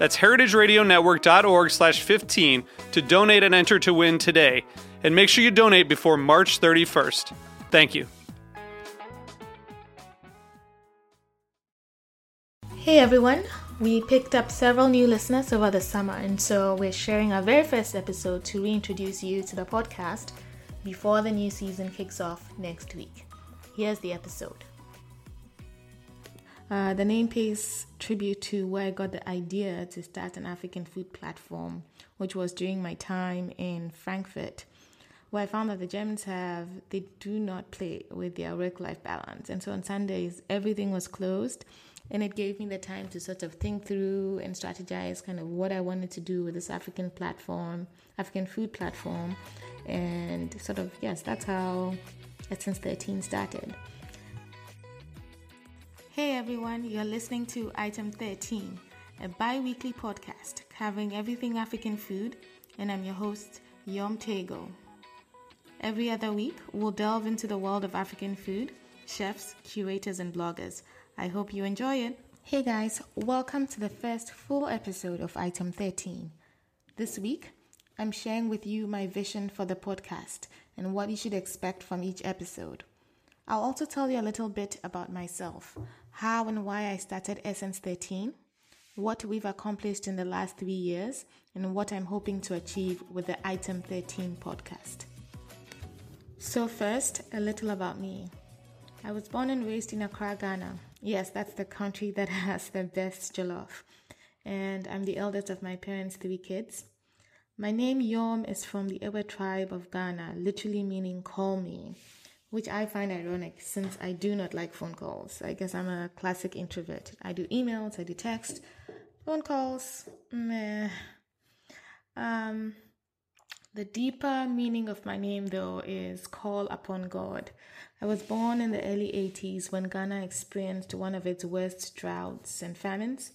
That's heritageradionetwork.org slash 15 to donate and enter to win today. And make sure you donate before March 31st. Thank you. Hey everyone, we picked up several new listeners over the summer, and so we're sharing our very first episode to reintroduce you to the podcast before the new season kicks off next week. Here's the episode. Uh, the name pays tribute to where I got the idea to start an African food platform, which was during my time in Frankfurt, where I found that the Germans have, they do not play with their work life balance. And so on Sundays, everything was closed, and it gave me the time to sort of think through and strategize kind of what I wanted to do with this African platform, African food platform. And sort of, yes, that's how esSense 13 started. Hey everyone, you're listening to Item 13, a bi weekly podcast covering everything African food, and I'm your host, Yorm Tagoe. Every other week, we'll delve into the world of African food, chefs, curators, and bloggers. I hope you enjoy it. Hey guys, welcome to the first full episode of Item 13. This week, I'm sharing with you my vision for the podcast and what you should expect from each episode. I'll also tell you a little bit about myself, how and why I started esSense 13, what we've accomplished in the last three years, and what I'm hoping to achieve with the Item 13 podcast. So, first, a little about me. I was born and raised in Accra, Ghana. Yes, that's the country that has the best jollof. And I'm the eldest of my parents' three kids. My name Yorm is from the Ewe tribe of Ghana, literally meaning call me which I find ironic since I do not like phone calls. I guess I'm a classic introvert. I do emails, I do text, phone calls, meh. Um, the deeper meaning of my name, though, is call upon God. I was born in the early 80s when Ghana experienced one of its worst droughts and famines.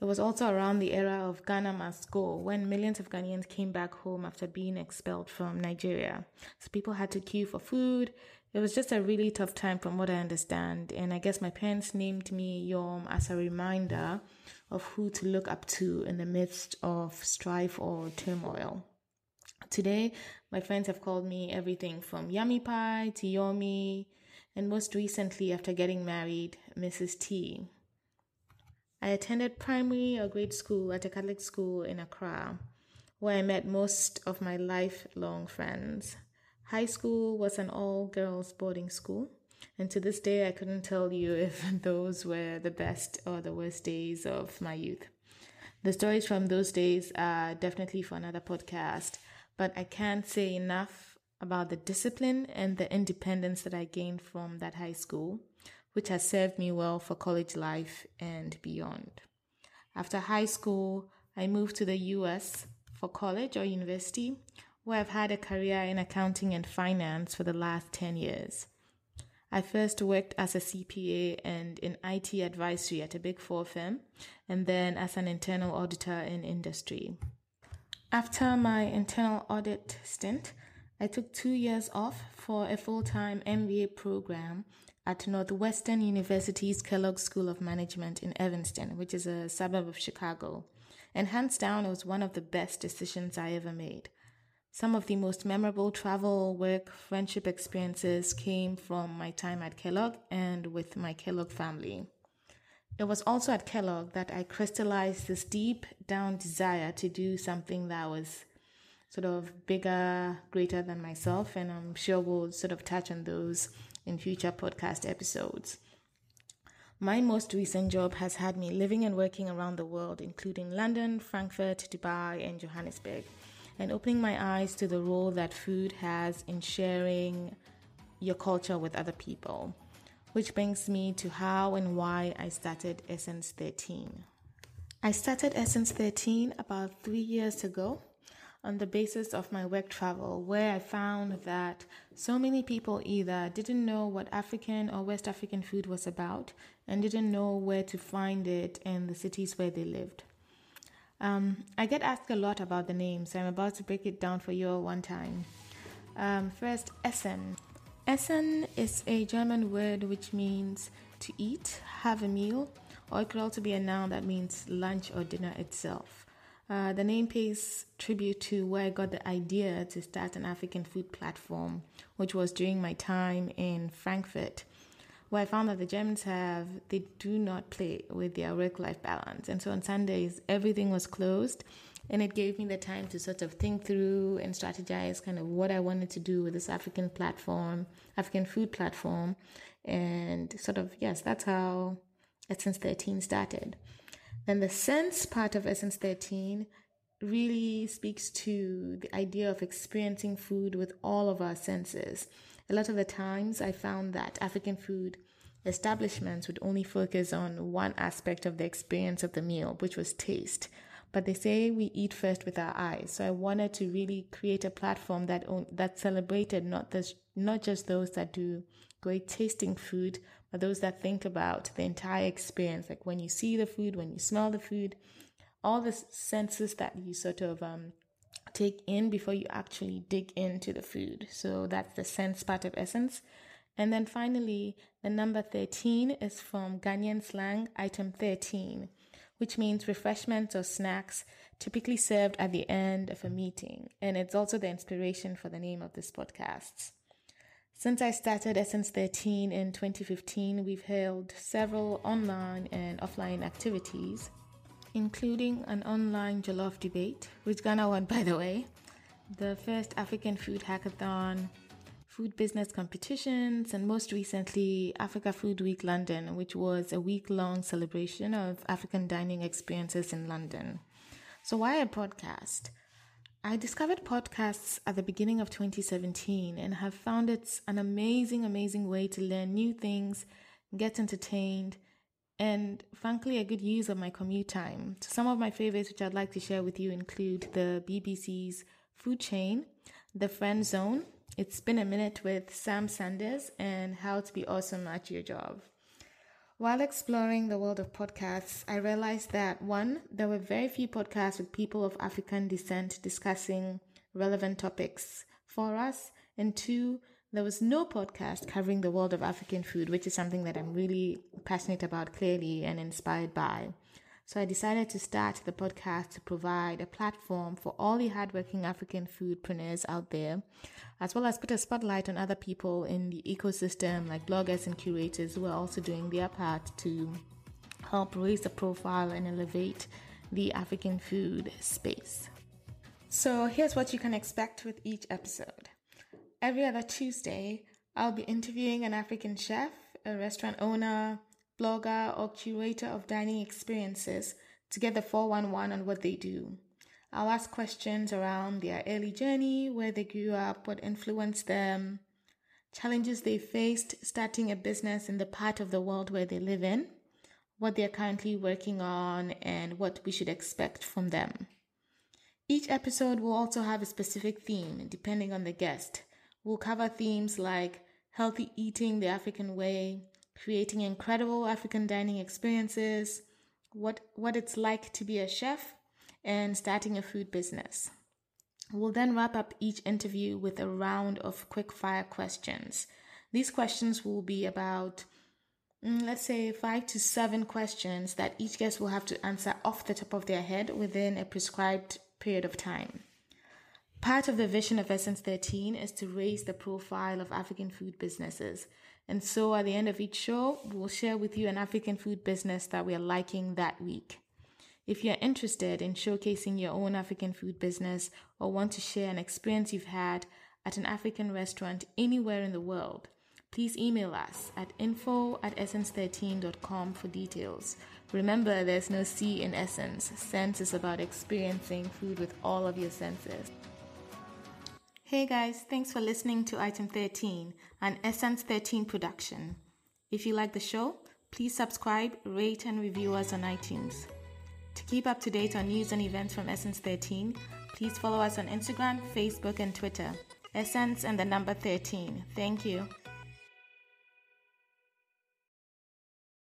It was also around the era of Ghana Must Go, when millions of Ghanaians came back home after being expelled from Nigeria. So people had to queue for food, it was just a really tough time from what I understand. And I guess my parents named me Yorm as a reminder of who to look up to in the midst of strife or turmoil. Today, my friends have called me everything from Yummy Pie to Yomi, and most recently, after getting married, Mrs. T. I attended primary or grade school at a Catholic school in Accra, where I met most of my lifelong friends. High school was an all girls boarding school, and to this day, I couldn't tell you if those were the best or the worst days of my youth. The stories from those days are definitely for another podcast, but I can't say enough about the discipline and the independence that I gained from that high school, which has served me well for college life and beyond. After high school, I moved to the US for college or university, where I've had a career in accounting and finance for the last 10 years. I first worked as a CPA and in IT advisory at a big four firm, and then as an internal auditor in industry. After my internal audit stint, I took two years off for a full time MBA program at Northwestern University's Kellogg School of Management in Evanston, which is a suburb of Chicago. And hands down, it was one of the best decisions I ever made. Some of the most memorable travel, work, friendship experiences came from my time at Kellogg and with my Kellogg family. It was also at Kellogg that I crystallized this deep down desire to do something that was sort of bigger, greater than myself. And I'm sure we'll sort of touch on those in future podcast episodes. My most recent job has had me living and working around the world, including London, Frankfurt, Dubai, and Johannesburg, and opening my eyes to the role that food has in sharing your culture with other people. Which brings me to how and why I started esSense 13. I started esSense 13 about three years ago on the basis of my work travel, where I found that so many people either didn't know what African or West African food was about and didn't know where to find it in the cities where they lived. Um, I get asked a lot about the name, so I'm about to break it down for you all one time. Um, first, Essen. Essen is a German word which means to eat, have a meal, or it could also be a noun that means lunch or dinner itself. Uh, the name pays tribute to where I got the idea to start an African food platform, which was during my time in Frankfurt, where I found that the Germans have, they do not play with their work life balance. And so on Sundays, everything was closed. And it gave me the time to sort of think through and strategize kind of what I wanted to do with this African platform, African food platform. And sort of, yes, that's how esSense 13 started. Then the sense part of esSense 13 really speaks to the idea of experiencing food with all of our senses. A lot of the times I found that African food establishments would only focus on one aspect of the experience of the meal, which was taste. But they say we eat first with our eyes. So I wanted to really create a platform that that celebrated not this, not just those that do great tasting food, but those that think about the entire experience. Like when you see the food, when you smell the food, all the senses that you sort of um, take in before you actually dig into the food. So that's the sense part of esSense. And then finally, the number 13 is from Ghanaian slang, item 13, which means refreshments or snacks typically served at the end of a meeting. And it's also the inspiration for the name of this podcast. Since I started esSense 13 in 2015, we've held several online and offline activities, including an online Jollof debate, which Ghana won, by the way, the first African food hackathon, food business competitions, and most recently, Africa Food Week London, which was a week long celebration of African dining experiences in London. So, why a podcast? I discovered podcasts at the beginning of 2017 and have found it's an amazing, amazing way to learn new things, get entertained, and frankly, a good use of my commute time. So some of my favorites, which I'd like to share with you, include the BBC's Food Chain, The Friend Zone, It's Been a Minute with Sam Sanders, and How to Be Awesome at Your Job. While exploring the world of podcasts, I realized that one, there were very few podcasts with people of African descent discussing relevant topics for us. And two, there was no podcast covering the world of African food, which is something that I'm really passionate about clearly and inspired by. So I decided to start the podcast to provide a platform for all the hardworking African foodpreneurs out there, as well as put a spotlight on other people in the ecosystem like bloggers and curators who are also doing their part to help raise the profile and elevate the African food space. So here's what you can expect with each episode. Every other Tuesday, I'll be interviewing an African chef, a restaurant owner, blogger, or curator of dining experiences to get the 411 on what they do. I'll ask questions around their early journey, where they grew up, what influenced them, challenges they faced starting a business in the part of the world where they live in, what they're currently working on, and what we should expect from them. Each episode will also have a specific theme depending on the guest. We'll cover themes like healthy eating the African way, creating incredible African dining experiences, what, what it's like to be a chef, and starting a food business. We'll then wrap up each interview with a round of quick fire questions. These questions will be about, mm, let's say, five to seven questions that each guest will have to answer off the top of their head within a prescribed period of time. Part of the vision of esSense 13 is to raise the profile of African food businesses. And so at the end of each show, we'll share with you an African food business that we are liking that week. If you're interested in showcasing your own African food business or want to share an experience you've had at an African restaurant anywhere in the world, please email us at info at essense13.com for details. Remember, there's no C in esSense. Sense is about experiencing food with all of your senses. Hey guys, thanks for listening to Item 13, an esSense 13 production. If you like the show, please subscribe, rate, and review us on iTunes. To keep up to date on news and events from esSense 13, please follow us on Instagram, Facebook, and Twitter. Essence and the number 13. Thank you.